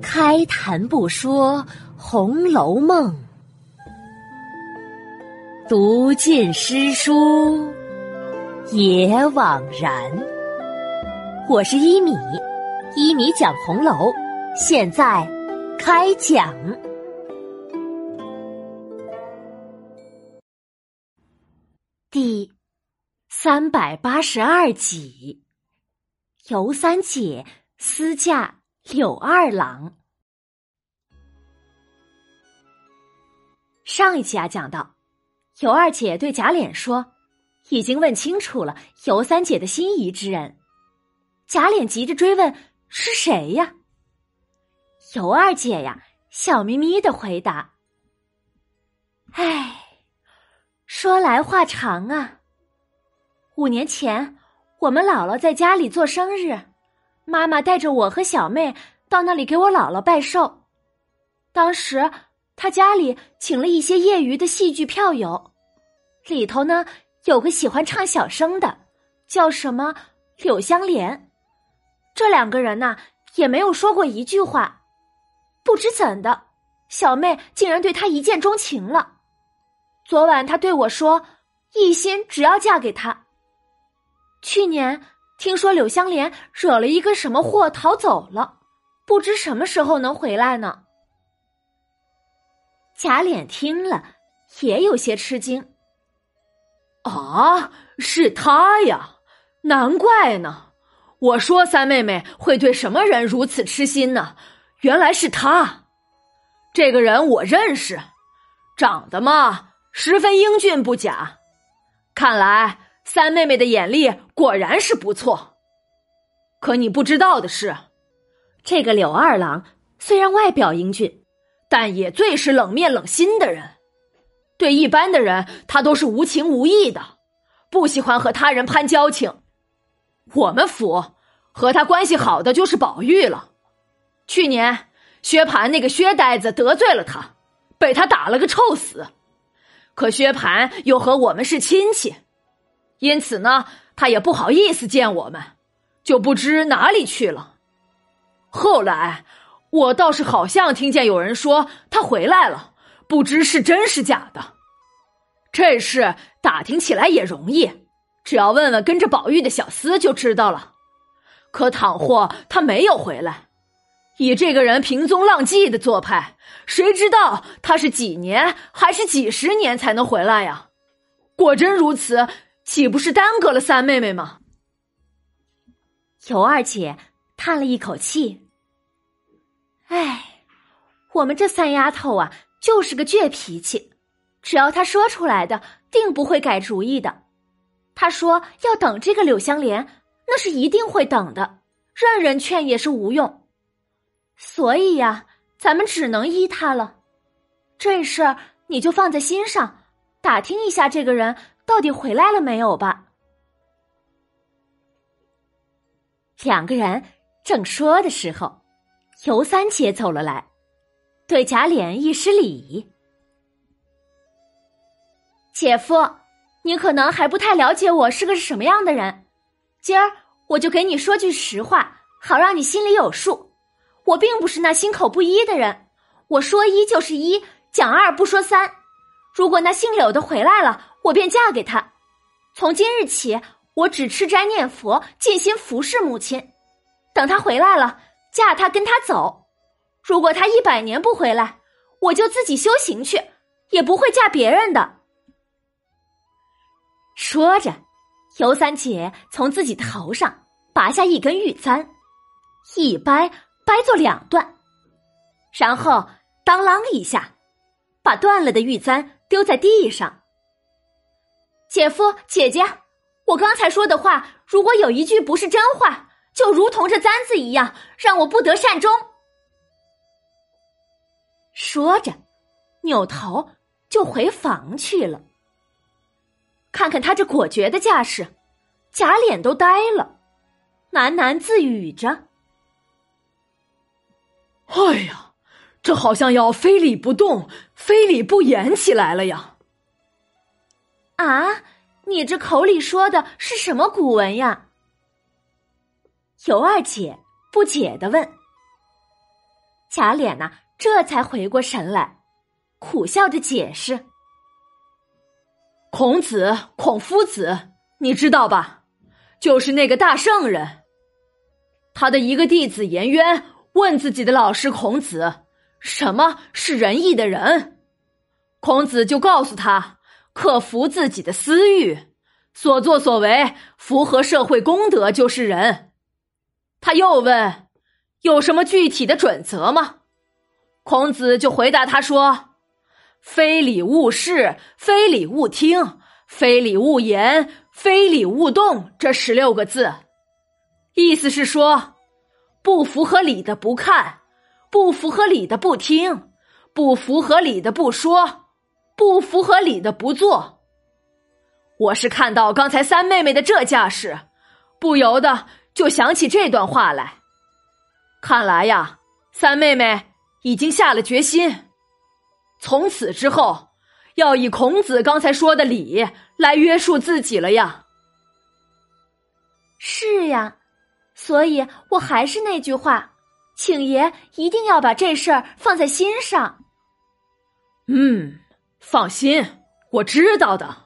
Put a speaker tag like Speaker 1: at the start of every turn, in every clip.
Speaker 1: 开谈不说《红楼梦》，读尽诗书也枉然。我是一米，一米讲红楼，现在开讲。第三百八十二集，尤三姐私嫁柳二郎。上一集啊，讲到尤二姐对贾琏说，已经问清楚了尤三姐的心仪之人。贾琏急着追问是谁呀？尤二姐呀，笑眯眯的回答：“哎，说来话长啊。五年前，我们姥姥在家里做生日，妈妈带着我和小妹到那里给我姥姥拜寿。当时。”他家里请了一些业余的戏剧票友，里头呢有个喜欢唱小生的，叫什么柳香莲。这两个人呢也没有说过一句话，不知怎的，小妹竟然对他一见钟情了。昨晚他对我说，一心只要嫁给他。去年听说柳香莲惹了一个什么祸逃走了，不知什么时候能回来呢。贾琏听了，也有些吃惊。
Speaker 2: 啊，是他呀！难怪呢。我说三妹妹会对什么人如此痴心呢？原来是他。这个人我认识，长得嘛十分英俊不假。看来三妹妹的眼力果然是不错。可你不知道的是，
Speaker 1: 这个柳二郎虽然外表英俊。
Speaker 2: 但也最是冷面冷心的人，对一般的人他都是无情无义的，不喜欢和他人攀交情。我们府和他关系好的就是宝玉了。去年薛蟠那个薛呆子得罪了他，被他打了个臭死。可薛蟠又和我们是亲戚，因此呢，他也不好意思见我们，就不知哪里去了。后来。我倒是好像听见有人说他回来了，不知是真是假的。这事打听起来也容易，只要问问跟着宝玉的小厮就知道了。可倘或他没有回来，以这个人平踪浪迹的做派，谁知道他是几年还是几十年才能回来呀？果真如此，岂不是耽搁了三妹妹吗？
Speaker 1: 尤二姐叹了一口气。哎，我们这三丫头啊，就是个倔脾气。只要她说出来的，定不会改主意的。她说要等这个柳香莲，那是一定会等的，任人劝也是无用。所以呀，咱们只能依她了。这事儿你就放在心上，打听一下这个人到底回来了没有吧。两个人正说的时候。尤三姐走了来，对贾琏一施礼：“姐夫，你可能还不太了解我是个什么样的人。今儿我就给你说句实话，好让你心里有数。我并不是那心口不一的人，我说一就是一，讲二不说三。如果那姓柳的回来了，我便嫁给他。从今日起，我只吃斋念佛，尽心服侍母亲。等他回来了。”嫁他跟他走，如果他一百年不回来，我就自己修行去，也不会嫁别人的。说着，尤三姐从自己头上拔下一根玉簪，一掰掰作两段，然后当啷一下，把断了的玉簪丢在地上。姐夫姐姐，我刚才说的话，如果有一句不是真话。就如同这簪子一样，让我不得善终。说着，扭头就回房去了。看看他这果决的架势，贾琏都呆了，喃喃自语着：“
Speaker 2: 哎呀，这好像要非礼不动、非礼不言起来了呀！”
Speaker 1: 啊，你这口里说的是什么古文呀？尤二姐不解的问。贾琏呐，这才回过神来，苦笑着解释：“
Speaker 2: 孔子，孔夫子，你知道吧？就是那个大圣人。他的一个弟子颜渊问自己的老师孔子，什么是仁义的人？孔子就告诉他，克服自己的私欲。”所作所为符合社会公德就是人。他又问：“有什么具体的准则吗？”孔子就回答他说：“非礼勿视，非礼勿听，非礼勿言，非礼勿动。”这十六个字，意思是说，不符合理的不看，不符合理的不听，不符合理的不说，不符合理的不做。我是看到刚才三妹妹的这架势，不由得就想起这段话来。看来呀，三妹妹已经下了决心，从此之后要以孔子刚才说的礼来约束自己了呀。
Speaker 1: 是呀，所以我还是那句话，请爷一定要把这事儿放在心上。
Speaker 2: 嗯，放心，我知道的。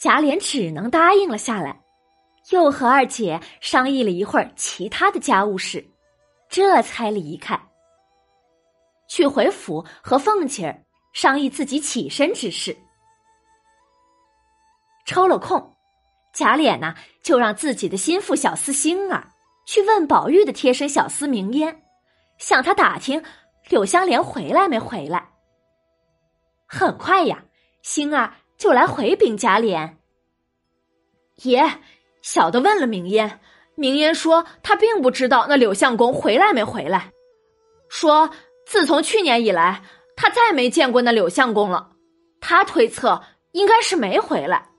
Speaker 1: 贾琏只能答应了下来，又和二姐商议了一会儿其他的家务事，这才离开。去回府和凤姐儿商议自己起身之事。抽了空，贾琏呢就让自己的心腹小厮星儿去问宝玉的贴身小厮明烟，向他打听柳香莲回来没回来。很快呀，星儿。就来回禀贾琏，
Speaker 2: 爷，小的问了明烟，明烟说他并不知道那柳相公回来没回来，说自从去年以来，他再没见过那柳相公了。他推测应该是没回来，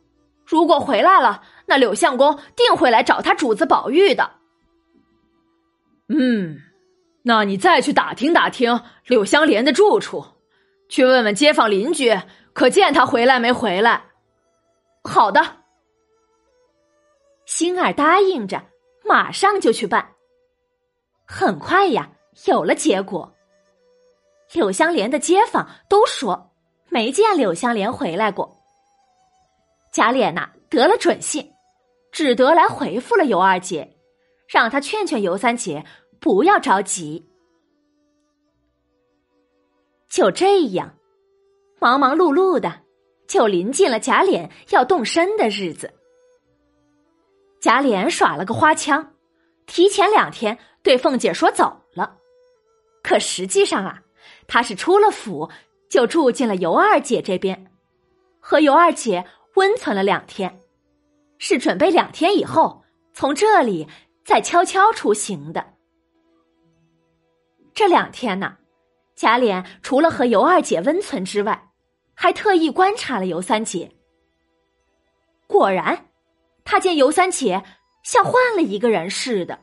Speaker 2: 如果回来了，那柳相公定会来找他主子宝玉的。嗯，那你再去打听打听柳香莲的住处，去问问街坊邻居。可见他回来没回来？好的，
Speaker 1: 星儿答应着，马上就去办。很快呀，有了结果。柳香莲的街坊都说没见柳香莲回来过。贾琏呐得了准信，只得来回复了尤二姐，让她劝劝尤三姐不要着急。就这样。忙忙碌碌的，就临近了贾琏要动身的日子。贾琏耍了个花枪，提前两天对凤姐说走了，可实际上啊，他是出了府就住进了尤二姐这边，和尤二姐温存了两天，是准备两天以后从这里再悄悄出行的。这两天呢，贾琏除了和尤二姐温存之外，还特意观察了尤三姐，果然，他见尤三姐像换了一个人似的，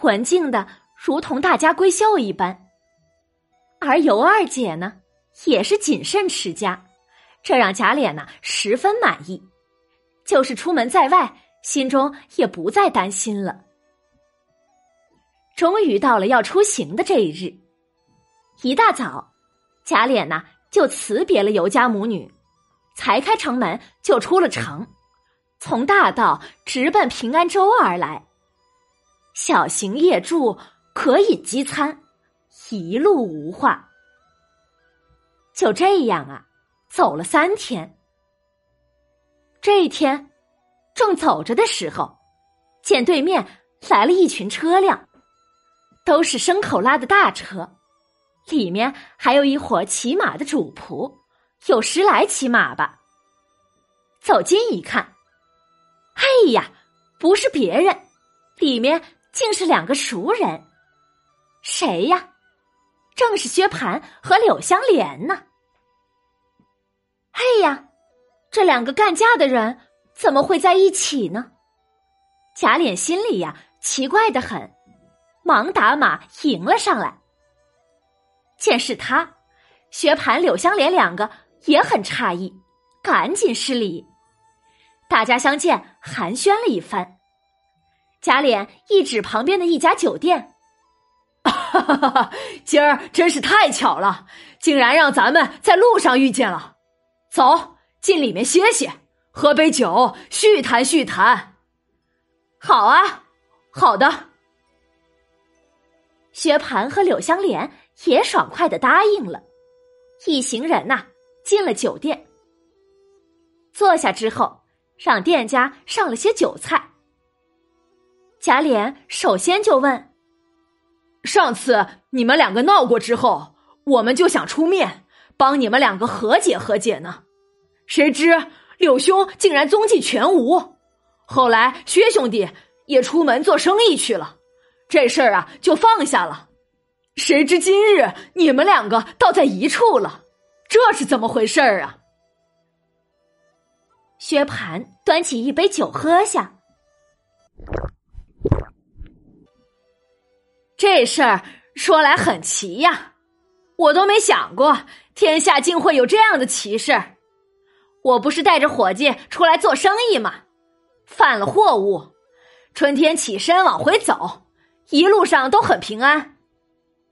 Speaker 1: 文静的如同大家闺秀一般，而尤二姐呢，也是谨慎持家，这让贾琏呢十分满意，就是出门在外，心中也不再担心了。终于到了要出行的这一日，一大早，贾琏呢。就辞别了尤家母女，才开城门就出了城，从大道直奔平安州而来。小行夜住，可饮饥餐，一路无话。就这样啊，走了三天。这一天，正走着的时候，见对面来了一群车辆，都是牲口拉的大车。里面还有一伙骑马的主仆，有十来骑马吧。走近一看，哎呀，不是别人，里面竟是两个熟人。谁呀？正是薛蟠和柳香莲呢。哎呀，这两个干架的人怎么会在一起呢？贾琏心里呀奇怪的很，忙打马迎了上来。见是他，薛蟠、柳香莲两个也很诧异，赶紧施礼。大家相见寒暄了一番。贾琏一指旁边的一家酒店：“
Speaker 2: 哈哈哈哈今儿真是太巧了，竟然让咱们在路上遇见了。走进里面歇歇，喝杯酒，叙谈叙谈。”“
Speaker 1: 好啊，好的。”薛蟠和柳香莲也爽快的答应了。一行人呐，进了酒店，坐下之后，让店家上了些酒菜。贾琏首先就问：“
Speaker 2: 上次你们两个闹过之后，我们就想出面帮你们两个和解和解呢，谁知柳兄竟然踪迹全无。后来薛兄弟也出门做生意去了，这事儿啊就放下了。”谁知今日你们两个倒在一处了，这是怎么回事儿啊？
Speaker 1: 薛蟠端起一杯酒喝下，
Speaker 2: 这事儿说来很奇呀，我都没想过天下竟会有这样的奇事。我不是带着伙计出来做生意吗？犯了货物，春天起身往回走，一路上都很平安。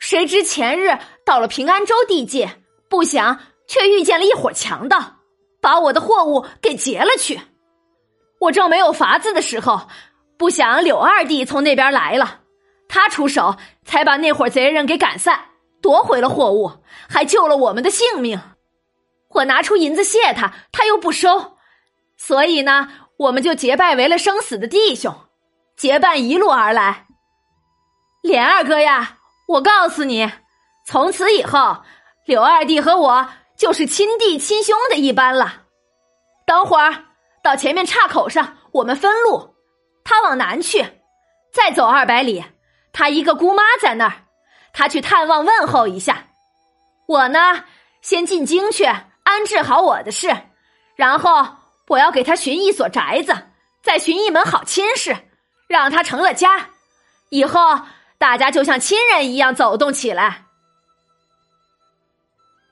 Speaker 2: 谁知前日到了平安州地界，不想却遇见了一伙强盗，把我的货物给劫了去。我正没有法子的时候，不想柳二弟从那边来了，他出手才把那伙贼人给赶散，夺回了货物，还救了我们的性命。我拿出银子谢他，他又不收，所以呢，我们就结拜为了生死的弟兄，结伴一路而来。莲二哥呀！我告诉你，从此以后，柳二弟和我就是亲弟亲兄的一般了。等会儿到前面岔口上，我们分路，他往南去，再走二百里，他一个姑妈在那儿，他去探望问候一下。我呢，先进京去安置好我的事，然后我要给他寻一所宅子，再寻一门好亲事，让他成了家，以后。大家就像亲人一样走动起来。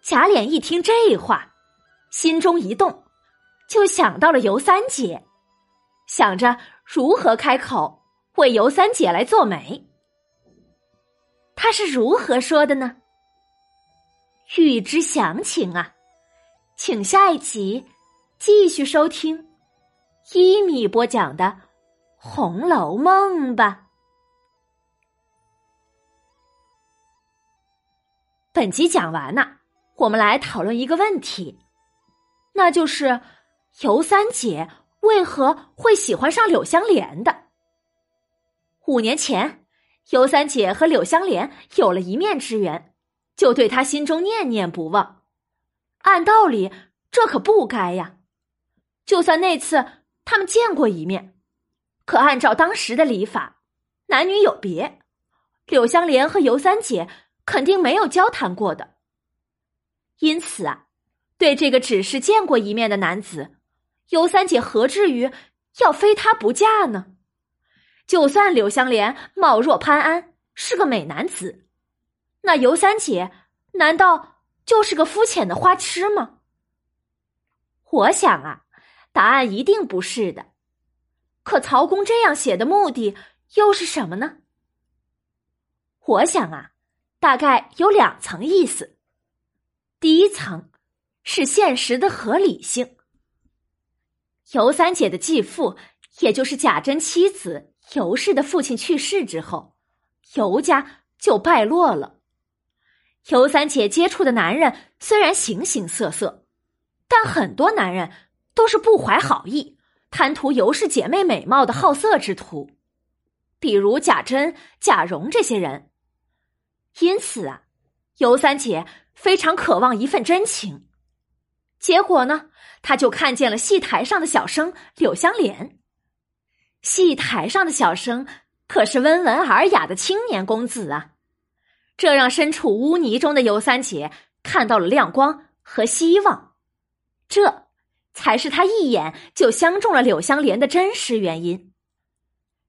Speaker 1: 贾琏一听这话，心中一动，就想到了尤三姐，想着如何开口为尤三姐来做媒。他是如何说的呢？欲知详情啊，请下一集继续收听一米播讲的《红楼梦》吧。本集讲完呢，我们来讨论一个问题，那就是尤三姐为何会喜欢上柳香莲的？五年前，尤三姐和柳香莲有了一面之缘，就对她心中念念不忘。按道理，这可不该呀。就算那次他们见过一面，可按照当时的礼法，男女有别，柳香莲和尤三姐。肯定没有交谈过的，因此啊，对这个只是见过一面的男子，尤三姐何至于要非他不嫁呢？就算柳香莲貌若潘安，是个美男子，那尤三姐难道就是个肤浅的花痴吗？我想啊，答案一定不是的。可曹公这样写的目的又是什么呢？我想啊。大概有两层意思。第一层是现实的合理性。尤三姐的继父，也就是贾珍妻子尤氏的父亲去世之后，尤家就败落了。尤三姐接触的男人虽然形形色色，但很多男人都是不怀好意、贪图尤氏姐妹美貌的好色之徒，比如贾珍、贾蓉这些人。因此啊，尤三姐非常渴望一份真情。结果呢，她就看见了戏台上的小生柳香莲。戏台上的小生可是温文尔雅的青年公子啊，这让身处污泥中的尤三姐看到了亮光和希望。这才是他一眼就相中了柳香莲的真实原因。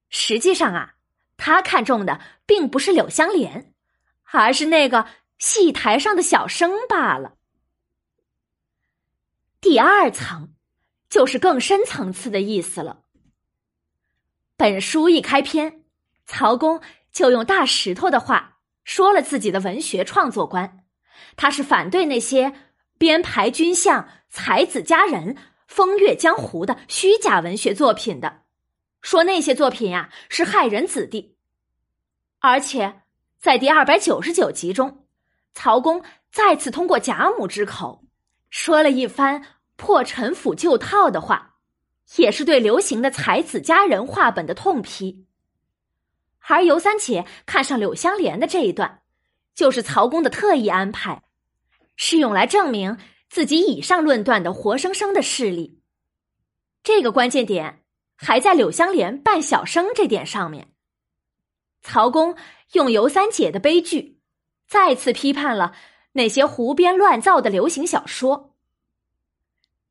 Speaker 1: 实际上啊，他看中的并不是柳香莲。而是那个戏台上的小生罢了。第二层，就是更深层次的意思了。本书一开篇，曹公就用大石头的话说了自己的文学创作观。他是反对那些编排军相、才子佳人、风月江湖的虚假文学作品的，说那些作品呀是害人子弟。而且在第二百九十九集中，曹公再次通过贾母之口说了一番破陈腐旧套的话。也是对流行的才子佳人话本的痛批，而尤三姐看上柳湘莲的这一段，就是曹公的特意安排，是用来证明自己以上论断的活生生的事例。这个关键点还在柳湘莲扮小生这点上面。曹公用尤三姐的悲剧，再次批判了那些胡编乱造的流行小说。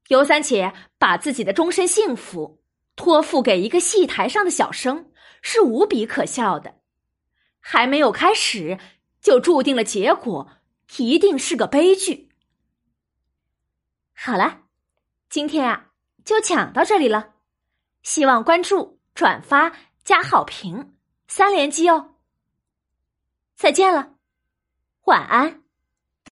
Speaker 1: 尤三姐把自己的终身幸福托付给一个戏台上的小生，是无比可笑的。还没有开始，就注定了结果一定是个悲剧。好了，今天啊就讲到这里了，希望关注、转发、加好评三连击哦。再见了，晚安。